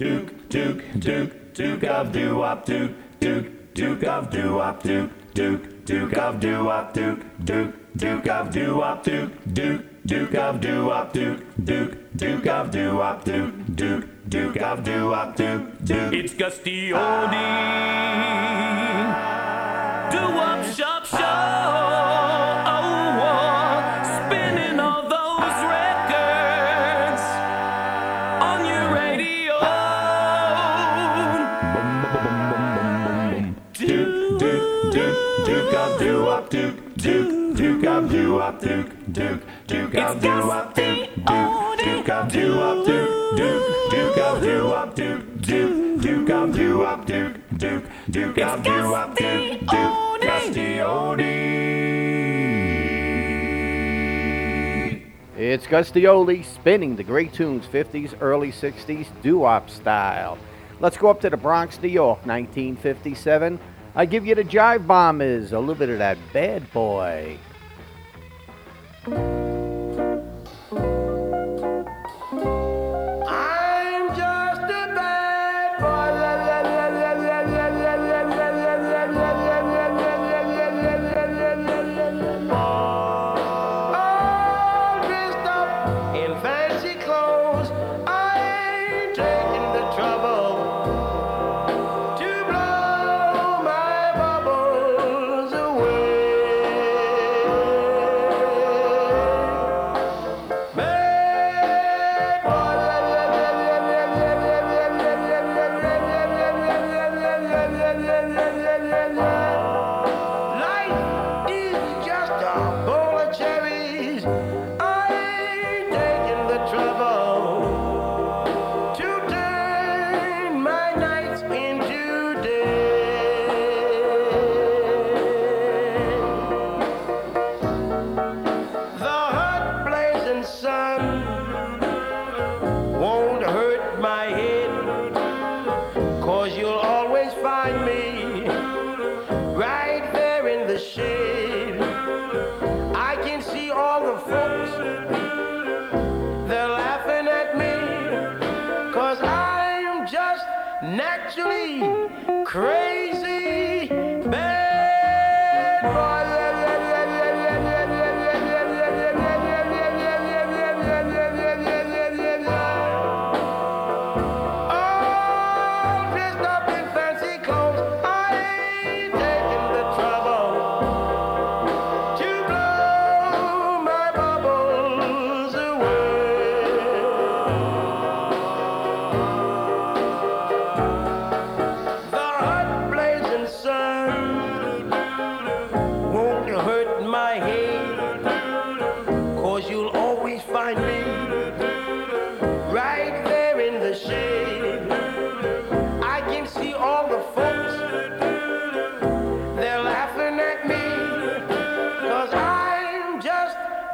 Duke, Duke, Duke, Duke of doo-wop, Duke, Duke, Duke of doo-wop, Duke, Duke, Duke of doo-wop, Duke, Duke, Duke of doo-wop, Duke, Duke, Duke of doo-wop, Duke, Duke, Duke of doo-wop, Duke, Duke, Duke of doo-wop, Duke, Duke. It's Gus D Oldie. Duke, Duke of doo-wop, Duke, Duke, Duke of doo-wop, Duke, Duke, Duke of doo-wop, Duke, Duke, Duke of doo-wop, Duke, Duke, Duke of doo-wop, Duke, Duke, Duke of doo-wop, Duke, Duke, Duke of doo-wop, Duke, Duke, Gus D Oldie. It's Gus D Oldie spinning the great tunes 50s, early 60s, doo-wop style. Let's go up to the Bronx, New York, 1957. I give you the Jive Bombers, a little bit of that bad boy.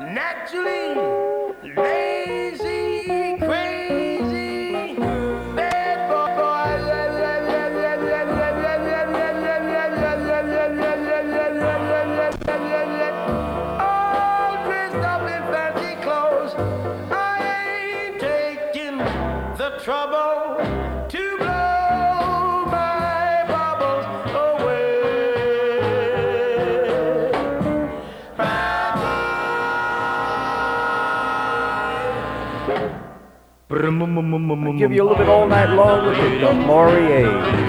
Naturally give you a little bit all night long with the Mauriers.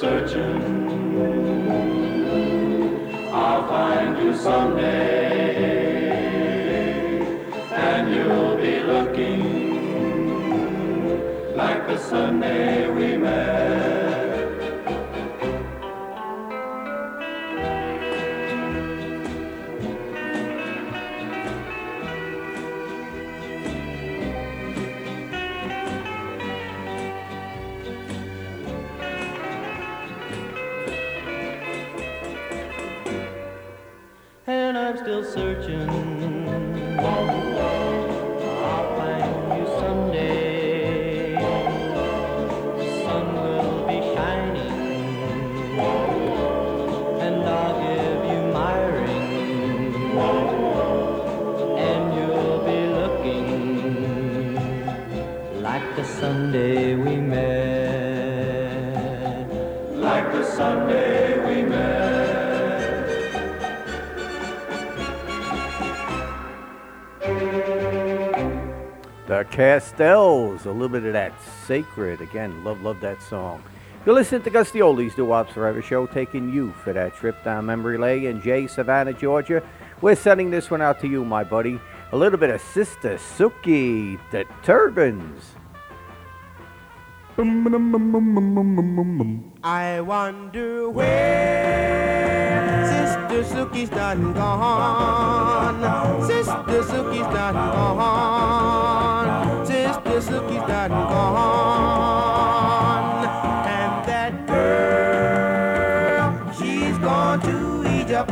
Searching. I'll find you someday, and you'll be looking like the Sunday we met. Castells, a little bit of that sacred. Again, love, love that song. You're listening to Gus D Oldie's Doo Wops Forever show, taking you for that trip down memory lane in Jay, Savannah, Georgia. We're sending this one out to you, my buddy. A little bit of Sister Sookey, the Turbans. I wonder where Sister Sookey's done gone. Sister Sookey's done gone. Sister Sookey's done gone. And that girl, she's gone to Egypt.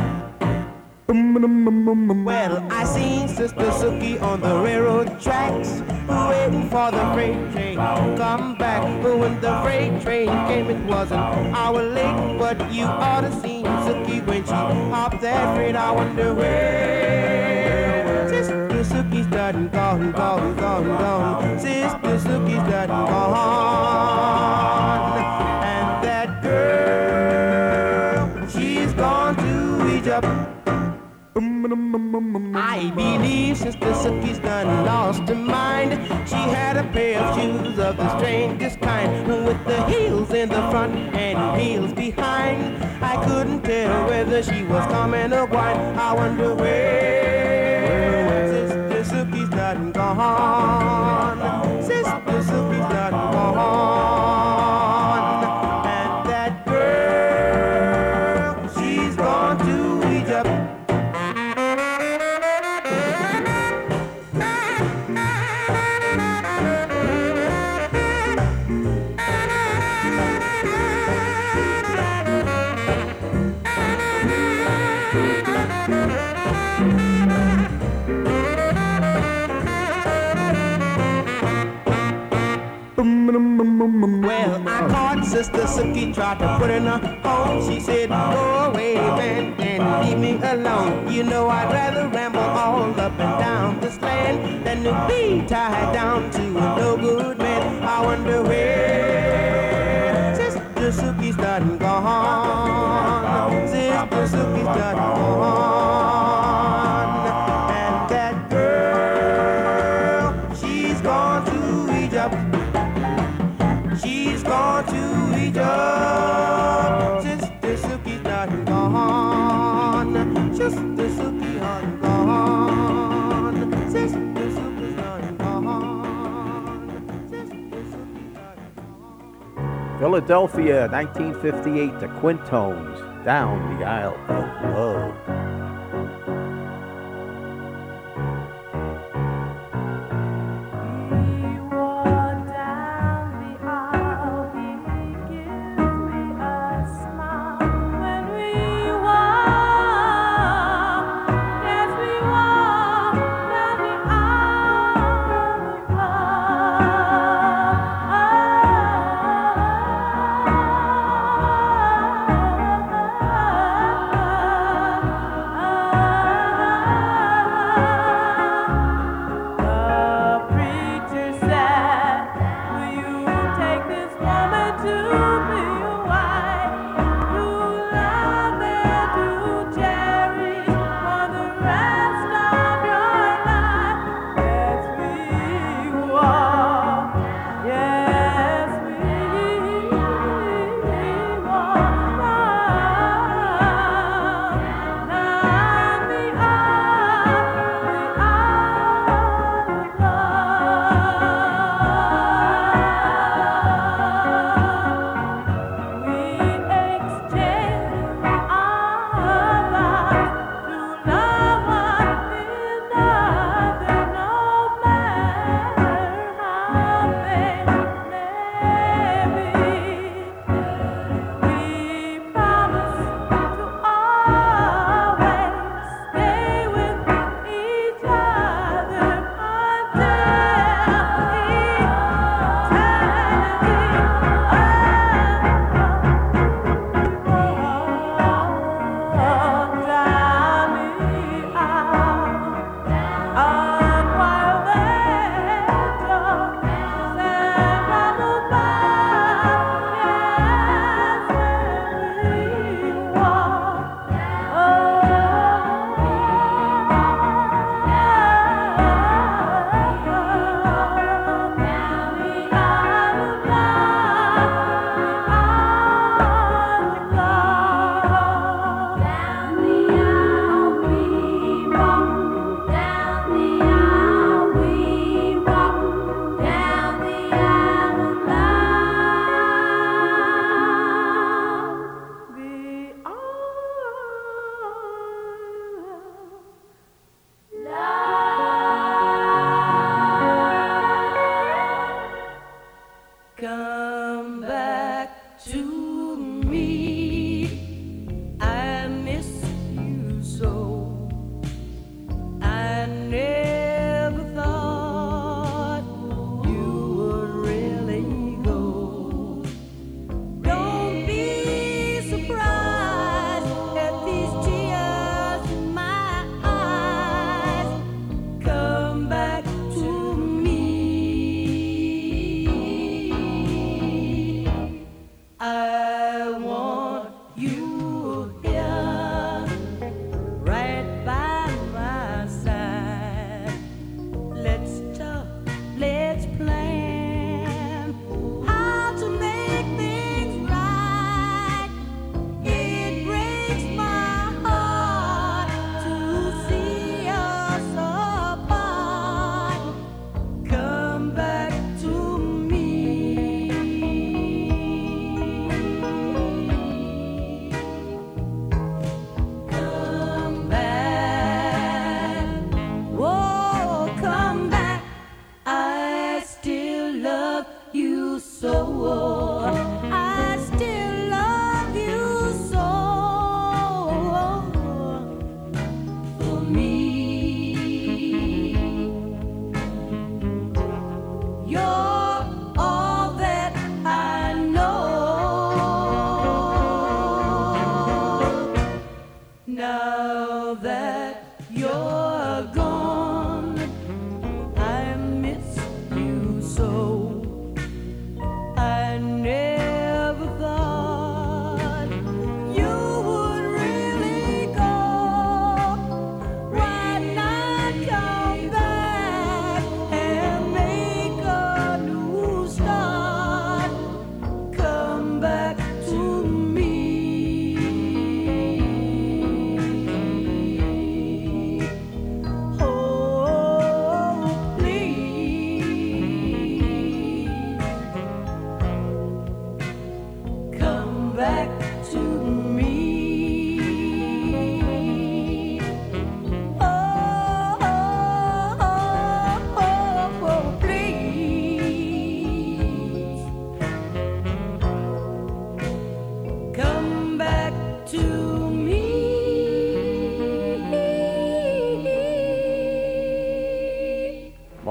Well, I seen Sister Sookey on the railroad tracks, waiting for the freight train to come back. But when the freight train came, it was an hour late. But you ought to seen Sookey when she hopped that freight. I wonder where Sister Sookey's done gone, gone, gone, gone. Sister Sookey's done gone, and that girl, she's gone to Egypt. I believe Sister Sookey's done lost her mind. She had a pair of shoes of the strangest kind, with the heels in the front and heels behind. I couldn't tell whether she was coming or going. I wonder where Done gone. Tied down to a no good man. I wonder where Philadelphia, 1958, the Quintones, Down the Aisle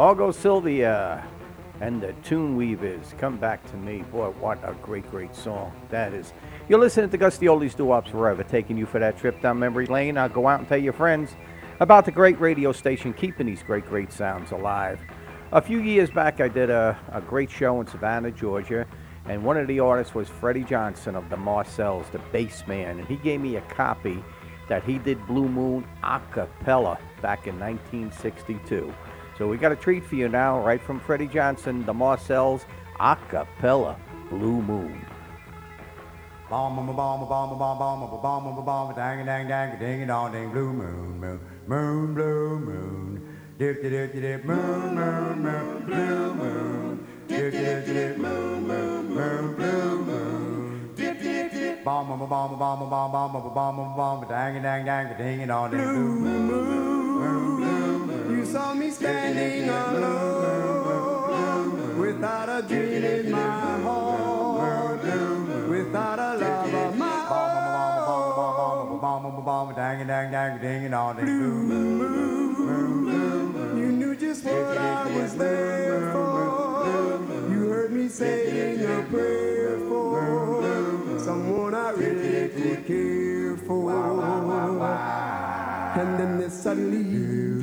Margo Sylvia and the Tune Weavers. Come back to me. Boy, what a great, great song that is. You're listening to Gus D Oldie's Doo Wops Forever, taking you for that trip down memory lane. I'll go out and tell your friends about the great radio station keeping these great, great sounds alive. A few years back, I did a, a great show in Savannah, Georgia, and one of the artists was Freddie Johnson of the Marcels, the bass man, and he gave me a copy that he did Blue Moon a cappella back in 1962. So we got a treat for you now, right from Freddie Johnson, the Marcels, a cappella, Blue Moon. Bomb, bomb, bomb, bomb, bomb, bomb, bomb, bomb, dang, dang, dang, ding, dong, ding, blue moon, moon, moon, blue moon, dip, dip, dip, dip, moon, moon, moon, blue moon, dip, dip, dip, moon, moon, moon, blue moon, dip, dip, dip, bomb, bomb, bomb, bomb, bomb, bomb, bomb, bomb, dang, dang, dang, ding, dong, ding, blue moon, moon, saw me standing alone without a dream in my heart, without a love of my ding, blue own. You knew just what I was there for. You heard me saying a prayer for someone I really could care for. And then this suddenly appeared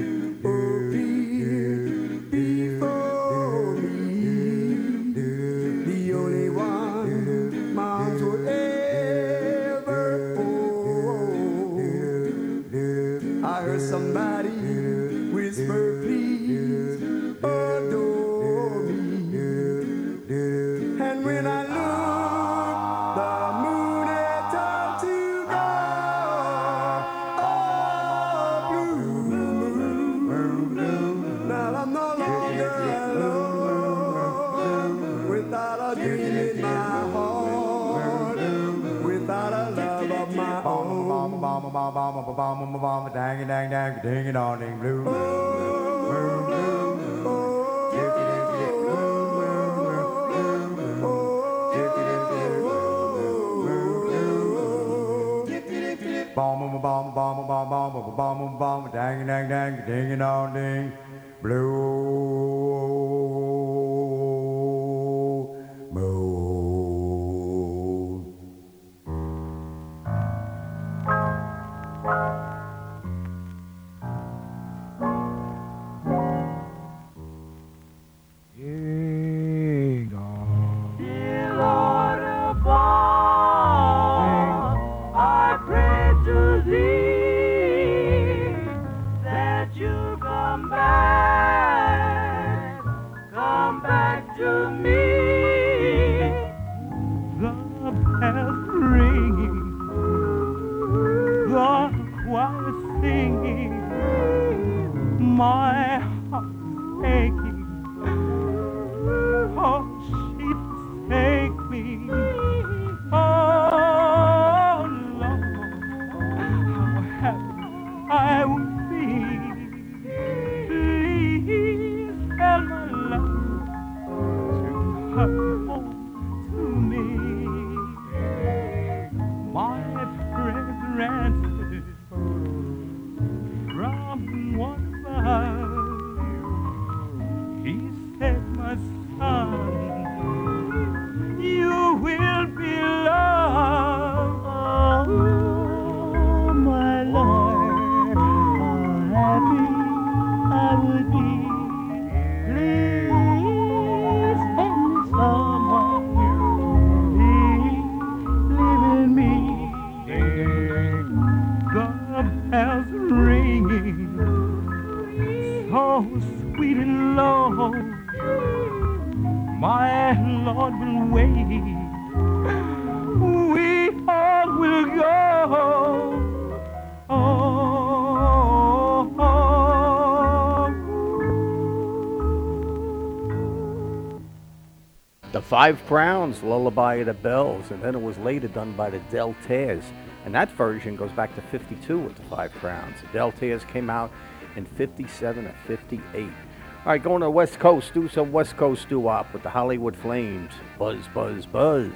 了。Five Crowns, Lullaby of the Bells, and then it was later done by the Deltairs. And that version goes back to 52 with the Five Crowns. The Deltairs came out in 57 and 58. All right, going to the West Coast, do some West Coast doo-wop with the Hollywood Flames. Buzz, buzz, buzz.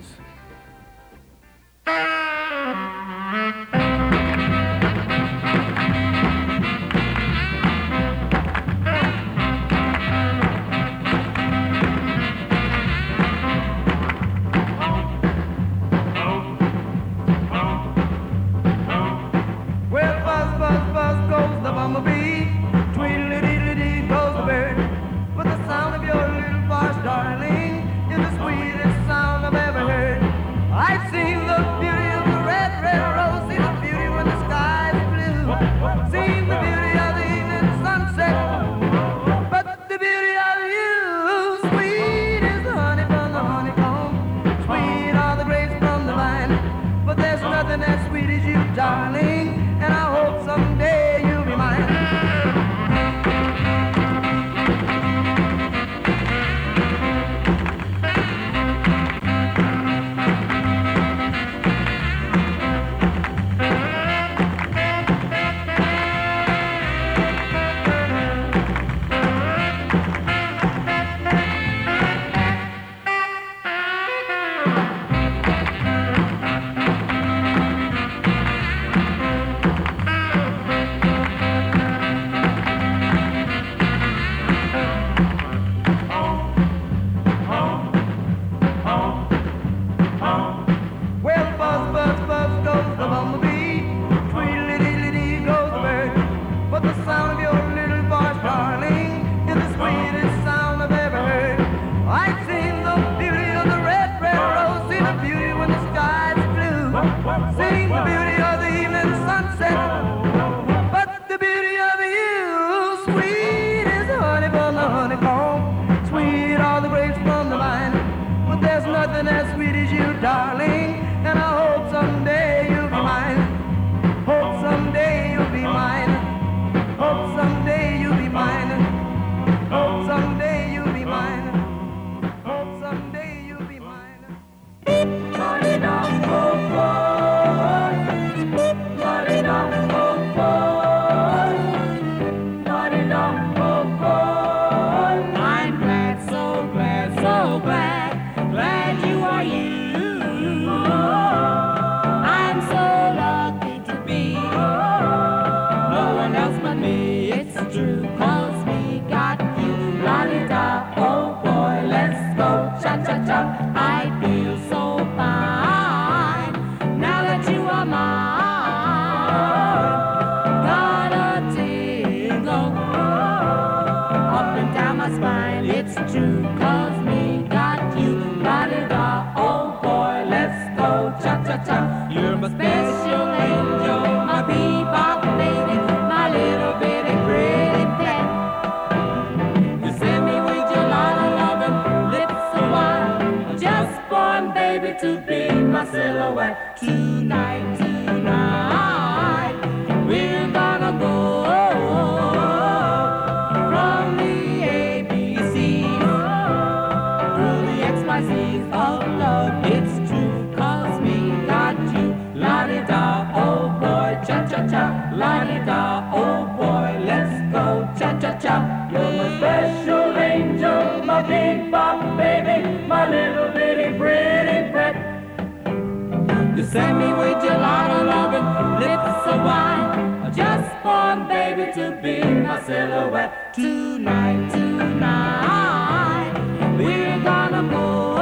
To be my silhouette tonight, tonight. We're gonna go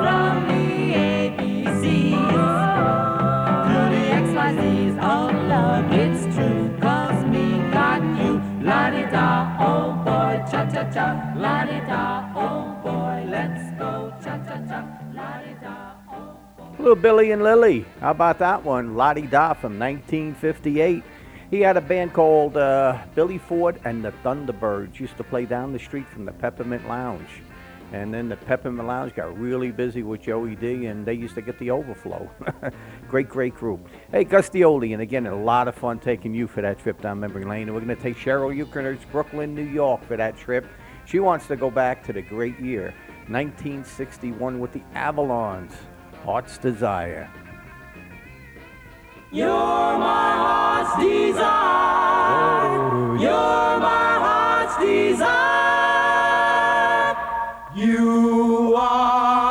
from the ABCs through the XYZs of love. It's true, cause me got you. La di da, oh boy, cha cha cha. La di da, oh boy, let's go, cha cha cha. La di da, oh. Little Billy and Lillie. How about that one? Lottie Da from 1958. He had a band called uh, Billy Ford and the Thunderbirds. Used to play down the street from the Peppermint Lounge. And then the Peppermint Lounge got really busy with Joey Dee, and they used to get the overflow. great, great group. Hey, Gus D Oldie, and again, a lot of fun taking you for that trip down memory lane. And we're going to take Cheryl Euchner's Brooklyn, New York for that trip. She wants to go back to the great year, 1961, with the Avalons. Heart's Desire. You're my heart's desire. You're my heart's desire. You are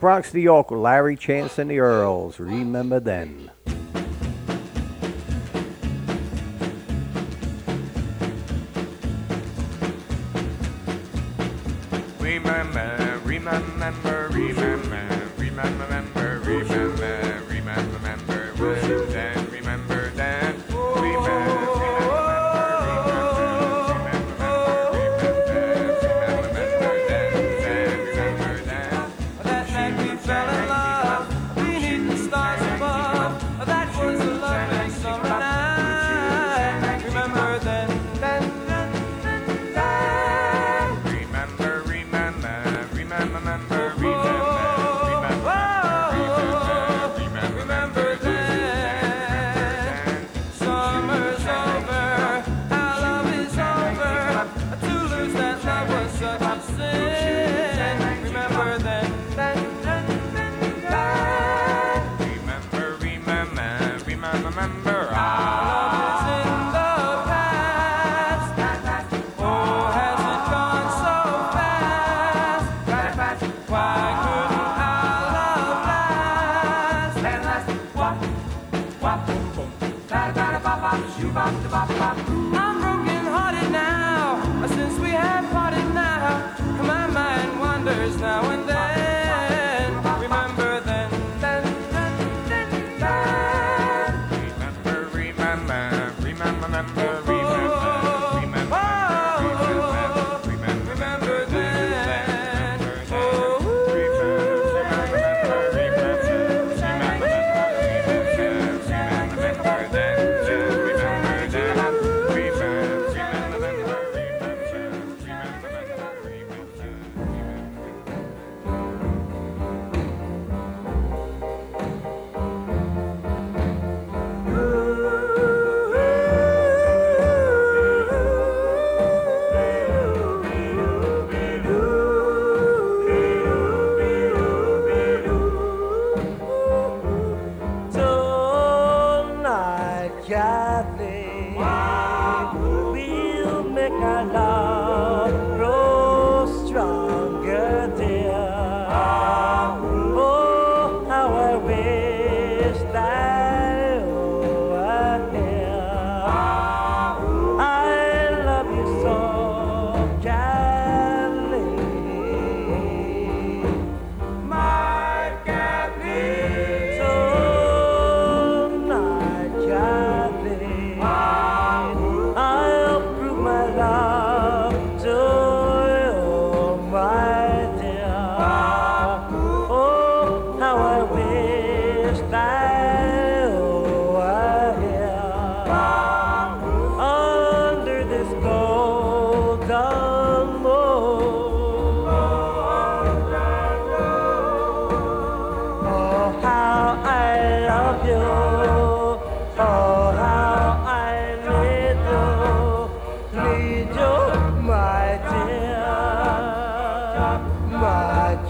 Bronx, New York Larry Chance and the Earls. Remember then. Remember, remember, remember,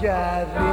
de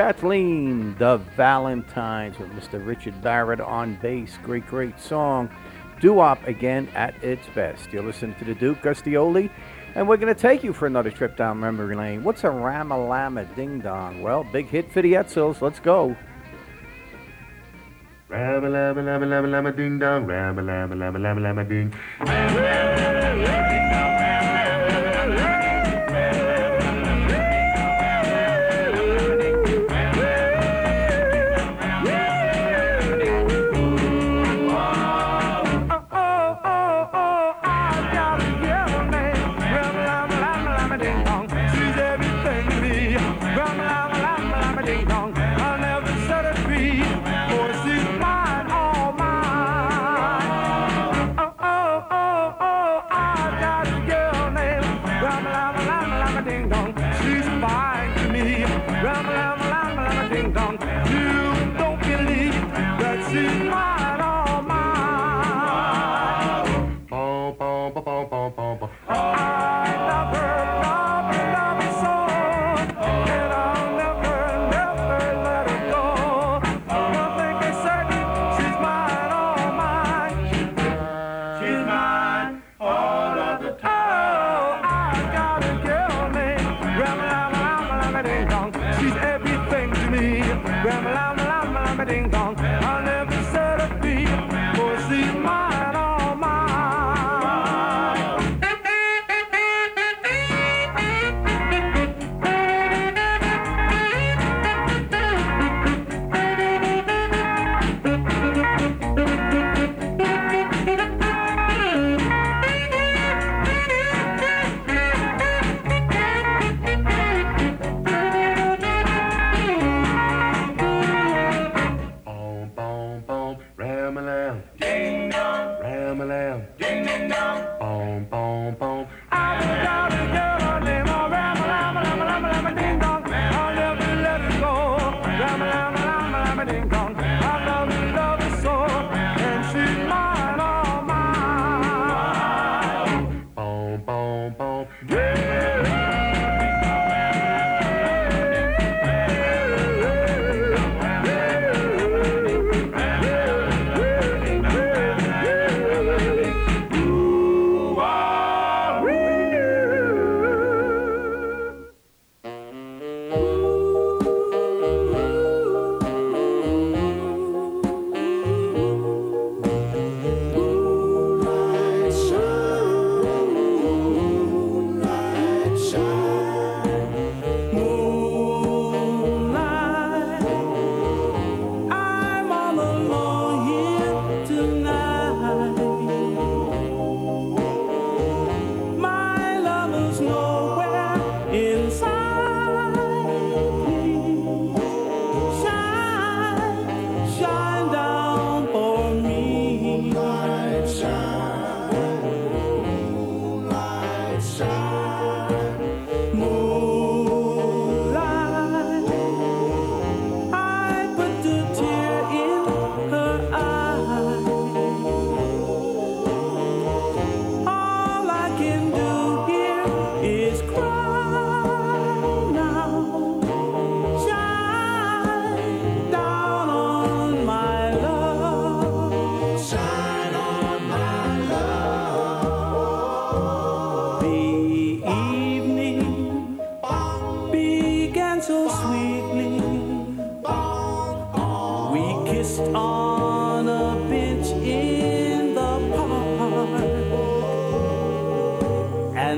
Kathleen, the Valentines with Mr. Richard Barrett on bass. Great, great song. Doo-wop again at its best. You're listening to the Duke Gus D Oldie, and we're going to take you for another trip down memory lane. What's a Ramalama Ding Dong? Well, big hit for the Edsels. Let's go. Ramalama Lama Lama Lama Ding Dong. Ramalama Lama Lama Lama Ding.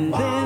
and then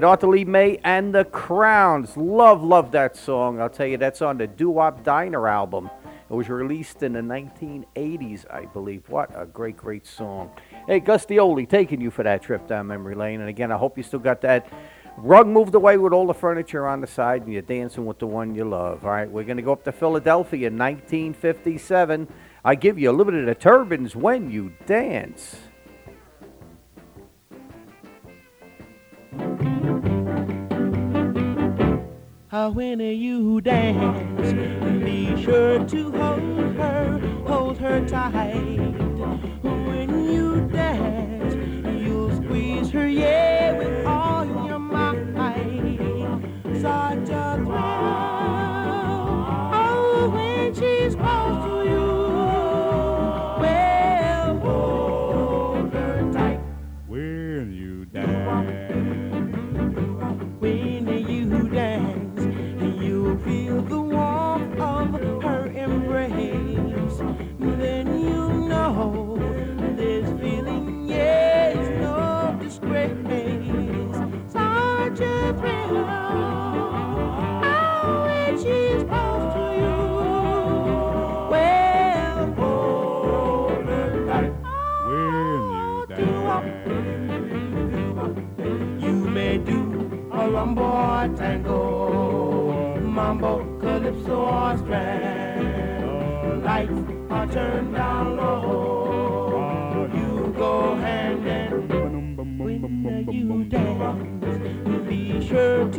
played Arthur Lee Maye and the Crowns. Love, love that song. I'll tell you, that's on the Doo Wop Diner album. It was released in the 1980s, I believe. What a great, great song. Hey, Gus D Oldie, taking you for that trip down memory lane. And again, I hope you still got that rug moved away with all the furniture on the side and you're dancing with the one you love. All right, we're going to go up to Philadelphia, in 1957. I give you a little bit of the Turbans when you dance. Uh, when you dance, be sure to hold her, hold her tight. sure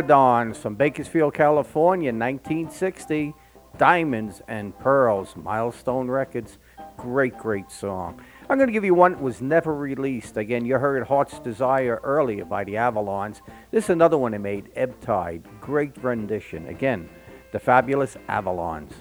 Paradons from Bakersfield, California, 1960. Diamonds and Pearls, Milestone Records. Great, great song. I'm going to give you one that was never released. Again, you heard Heart's Desire earlier by the Avalons. This is another one they made, Ebb Tide. Great rendition. Again, the fabulous Avalons.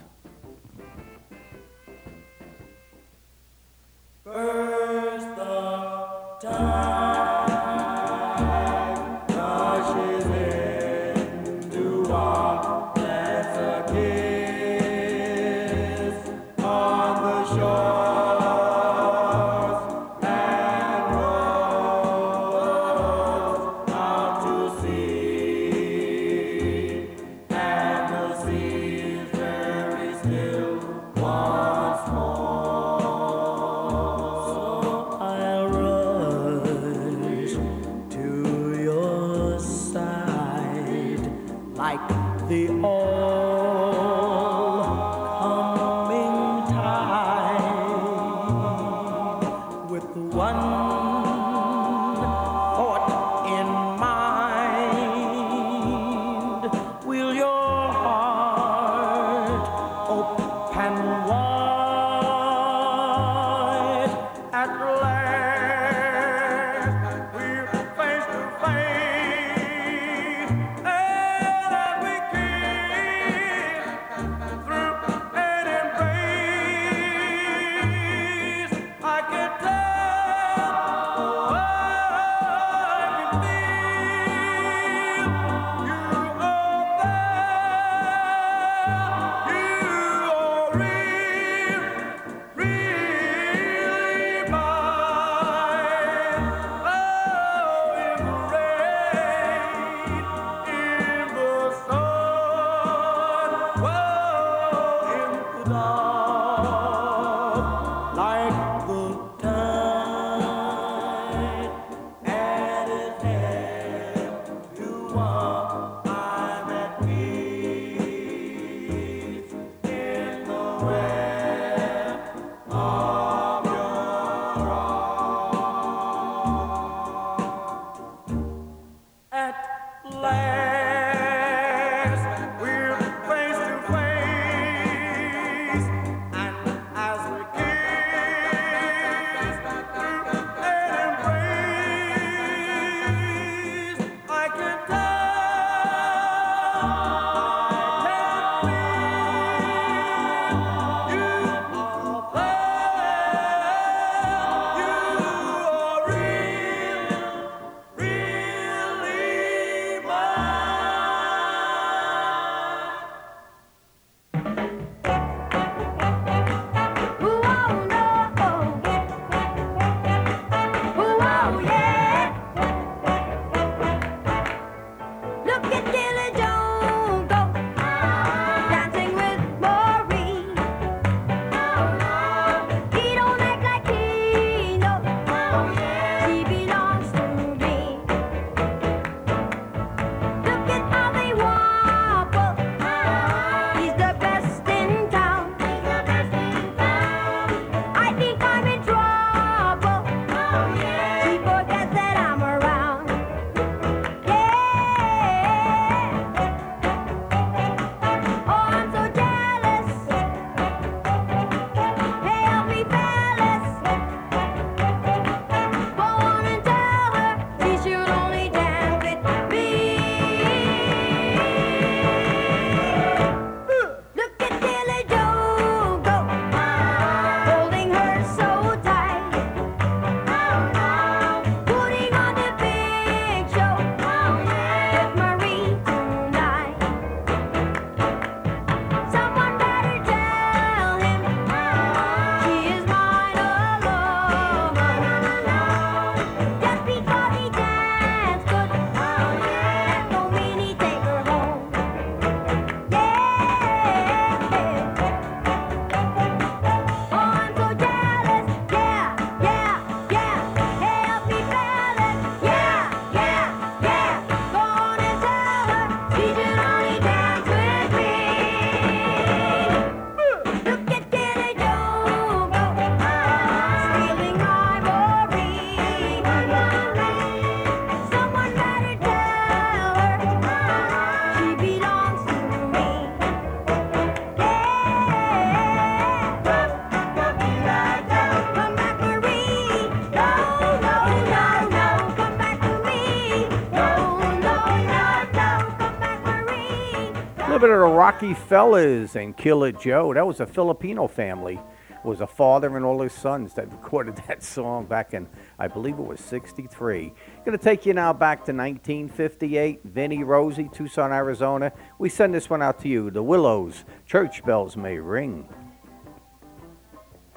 little bit of the Rocky Fellers and Killer Joe. That was a Filipino family. It was a father and all his sons that recorded that song back in, I believe it was 63. Going to take you now back to 1958. Vinnie Rosie, Tucson, Arizona. We send this one out to you. The Willows, Church Bells May Ring.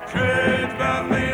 Church bells may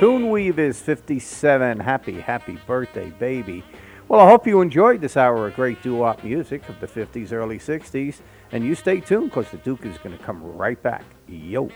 Toonweave is 57. Happy, happy birthday, baby. Well, I hope you enjoyed this hour of great doo-wop music of the 50s, early 60s. And you stay tuned because the Duke is going to come right back. Yo.